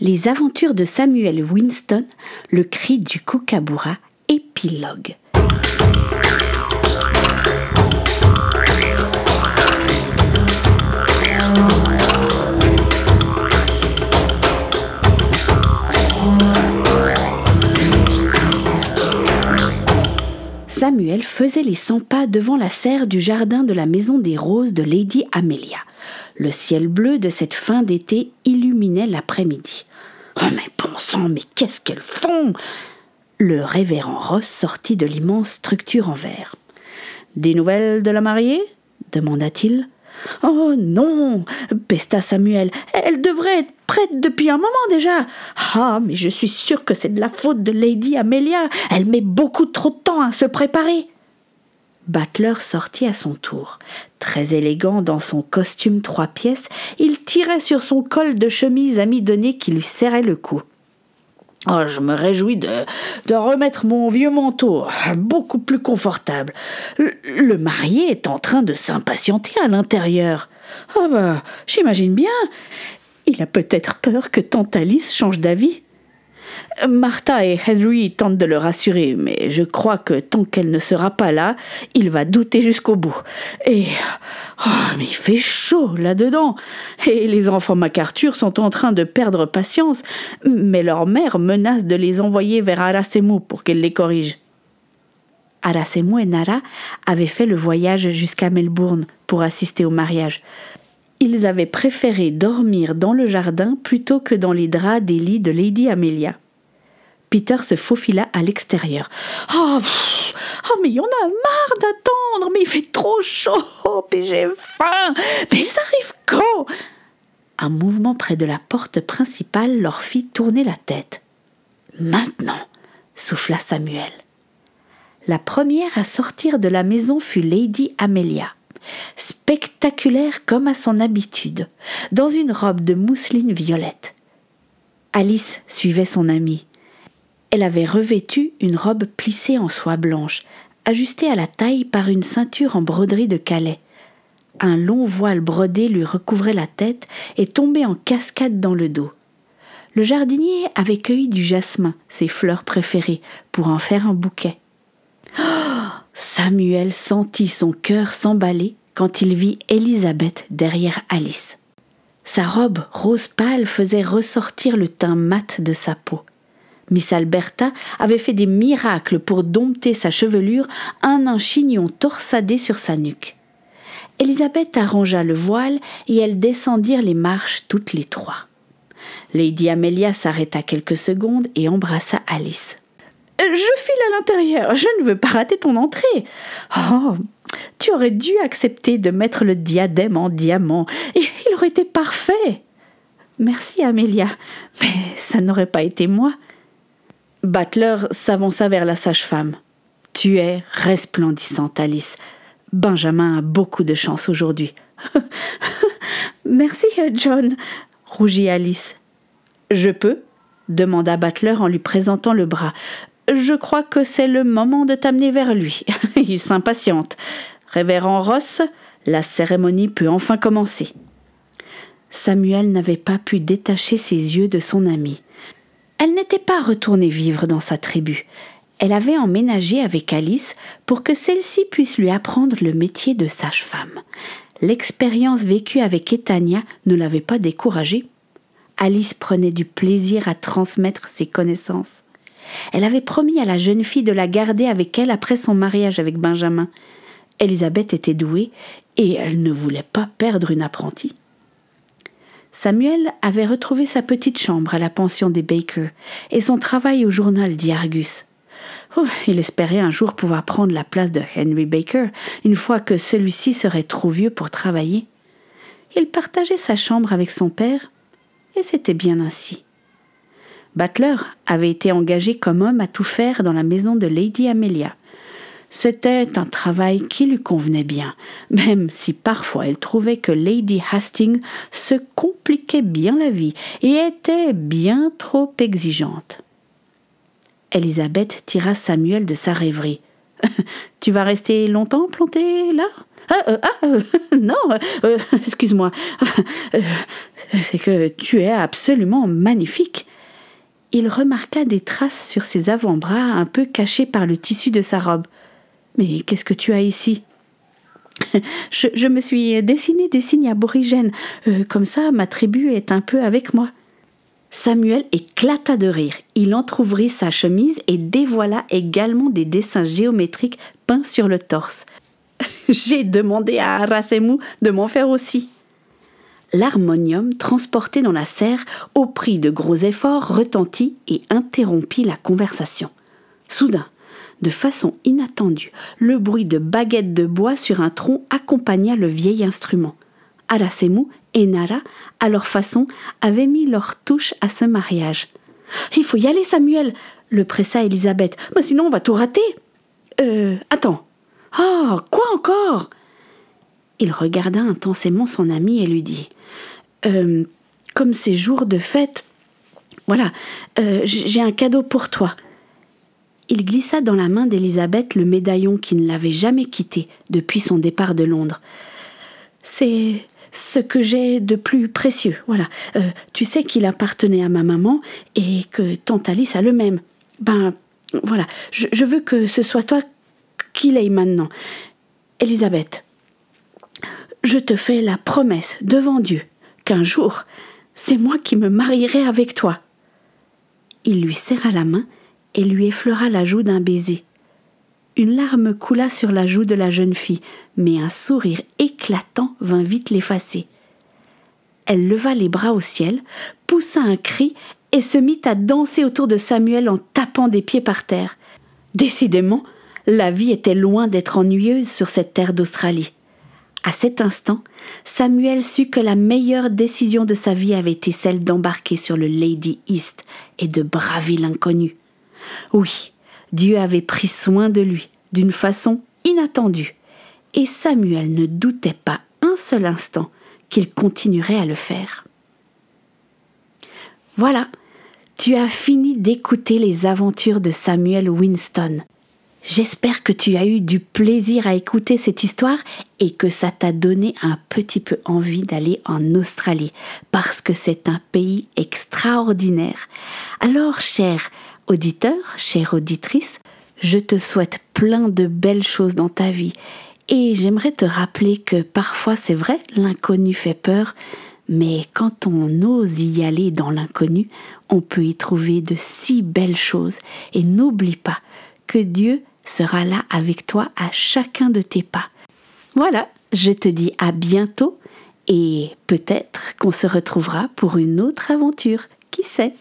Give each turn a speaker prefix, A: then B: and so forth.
A: Les aventures de Samuel Winston, le cri du kookaburra, épilogue. Samuel faisait les cent pas devant la serre du jardin de la maison des roses de Lady Amelia. Le ciel bleu de cette fin d'été illuminait l'après-midi. Oh mais bon sang, mais qu'est-ce qu'elles font? Le révérend Ross sortit de l'immense structure en verre. Des nouvelles de la mariée? demanda-t-il. Oh non pesta Samuel. Elle devrait être prête depuis un moment déjà. Ah, mais je suis sûre que c'est de la faute de Lady Amelia. Elle met beaucoup trop de temps à se préparer. Butler sortit à son tour. Très élégant dans son costume trois pièces, il tirait sur son col de chemise amidonné qui lui serrait le cou. Oh, je me réjouis de, de remettre mon vieux manteau, beaucoup plus confortable. Le, marié est en train de s'impatienter à l'intérieur. Ah bah, j'imagine bien. Il a peut-être peur que tante Alice change d'avis. Martha et Henry tentent de le rassurer, mais je crois que tant qu'elle ne sera pas là, il va douter jusqu'au bout. Et oh, mais il fait chaud là-dedans. Et les enfants MacArthur sont en train de perdre patience, mais leur mère menace de les envoyer vers Arasemu pour qu'elle les corrige. Arasemu et Nara avaient fait le voyage jusqu'à Melbourne pour assister au mariage. Ils avaient préféré dormir dans le jardin plutôt que dans les draps des lits de Lady Amelia. Peter se faufila à l'extérieur. Oh, mais il y en a marre d'attendre, mais il fait trop chaud, mais j'ai faim, mais ils arrivent quand? Un mouvement près de la porte principale leur fit tourner la tête. Maintenant, souffla Samuel. La première à sortir de la maison fut Lady Amelia spectaculaire comme à son habitude, dans une robe de mousseline violette. Alice suivait son amie. Elle avait revêtu une robe plissée en soie blanche, ajustée à la taille par une ceinture en broderie de Calais. Un long voile brodé lui recouvrait la tête et tombait en cascade dans le dos. Le jardinier avait cueilli du jasmin, ses fleurs préférées, pour en faire un bouquet. Samuel sentit son cœur s'emballer quand il vit Élisabeth derrière Alice. Sa robe rose pâle faisait ressortir le teint mat de sa peau. Miss Alberta avait fait des miracles pour dompter sa chevelure, un nain chignon torsadé sur sa nuque. Élisabeth arrangea le voile et elles descendirent les marches toutes les trois. Lady Amelia s'arrêta quelques secondes et embrassa Alice. Je file à l'intérieur, je ne veux pas rater ton entrée. Oh, tu aurais dû accepter de mettre le diadème en diamant, il aurait été parfait. Merci, Amélia, mais ça n'aurait pas été moi. Butler s'avança vers la sage-femme. Tu es resplendissante, Alice. Benjamin a beaucoup de chance aujourd'hui. Merci, John, rougit Alice. Je peux? demanda Butler en lui présentant le bras. Je crois que c'est le moment de t'amener vers lui. Il s'impatiente. Révérend Ross, la cérémonie peut enfin commencer. Samuel n'avait pas pu détacher ses yeux de son amie. Elle n'était pas retournée vivre dans sa tribu. Elle avait emménagé avec Alice pour que celle-ci puisse lui apprendre le métier de sage-femme. L'expérience vécue avec Etania ne l'avait pas découragée. Alice prenait du plaisir à transmettre ses connaissances. Elle avait promis à la jeune fille de la garder avec elle après son mariage avec Benjamin. Elisabeth était douée et elle ne voulait pas perdre une apprentie. Samuel avait retrouvé sa petite chambre à la pension des Baker et son travail au journal d'Iargus. Oh, il espérait un jour pouvoir prendre la place de Henry Baker une fois que celui-ci serait trop vieux pour travailler. Il partageait sa chambre avec son père et c'était bien ainsi. Butler avait été engagé comme homme à tout faire dans la maison de Lady Amelia. C'était un travail qui lui convenait bien, même si parfois elle trouvait que Lady Hastings se compliquait bien la vie et était bien trop exigeante. Elisabeth tira Samuel de sa rêverie. tu vas rester longtemps planté là? Ah, ah non, excuse-moi. C'est que tu es absolument magnifique. Il remarqua des traces sur ses avant-bras un peu cachés par le tissu de sa robe. Mais qu'est-ce que tu as ici? Je, me suis dessiné des signes aborigènes. comme ça, ma tribu est un peu avec moi. Samuel éclata de rire. Il entr'ouvrit sa chemise et dévoila également des dessins géométriques peints sur le torse. J'ai demandé à Arasemou de m'en faire aussi. L'harmonium, transporté dans la serre, au prix de gros efforts, retentit et interrompit la conversation. Soudain, de façon inattendue, le bruit de baguettes de bois sur un tronc accompagna le vieil instrument. Arasemou et Nara, à leur façon, avaient mis leur touche à ce mariage. Il faut y aller, Samuel, le pressa Elisabeth. Sinon, on va tout rater. Euh, attends. Ah, quoi encore? Il regarda intensément son ami et lui dit euh, Comme ces jours de fête, voilà, euh, j'ai un cadeau pour toi. Il glissa dans la main d'Elisabeth le médaillon qui ne l'avait jamais quitté depuis son départ de Londres. C'est ce que j'ai de plus précieux. Voilà. Euh, tu sais qu'il appartenait à ma maman et que tante Alice a le même. Ben, voilà. Je, veux que ce soit toi qui l'aies maintenant. Elisabeth, je te fais la promesse devant Dieu qu'un jour, c'est moi qui me marierai avec toi. Il lui serra la main et lui effleura la joue d'un baiser. Une larme coula sur la joue de la jeune fille, mais un sourire éclatant vint vite l'effacer. Elle leva les bras au ciel, poussa un cri et se mit à danser autour de Samuel en tapant des pieds par terre. Décidément, la vie était loin d'être ennuyeuse sur cette terre d'Australie. À cet instant, Samuel sut que la meilleure décision de sa vie avait été celle d'embarquer sur le Lady East et de braver l'inconnu. Oui, Dieu avait pris soin de lui d'une façon inattendue, et Samuel ne doutait pas un seul instant qu'il continuerait à le faire. Voilà, tu as fini d'écouter les aventures de Samuel Winston. J'espère que tu as eu du plaisir à écouter cette histoire et que ça t'a donné un petit peu envie d'aller en Australie, parce que c'est un pays extraordinaire. Alors, cher auditeur, chère auditrice, je te souhaite plein de belles choses dans ta vie. Et j'aimerais te rappeler que parfois c'est vrai, l'inconnu fait peur, mais quand on ose y aller dans l'inconnu, on peut y trouver de si belles choses. Et n'oublie pas que Dieu sera là avec toi à chacun de tes pas. Voilà, je te dis à bientôt et peut-être qu'on se retrouvera pour une autre aventure, qui sait?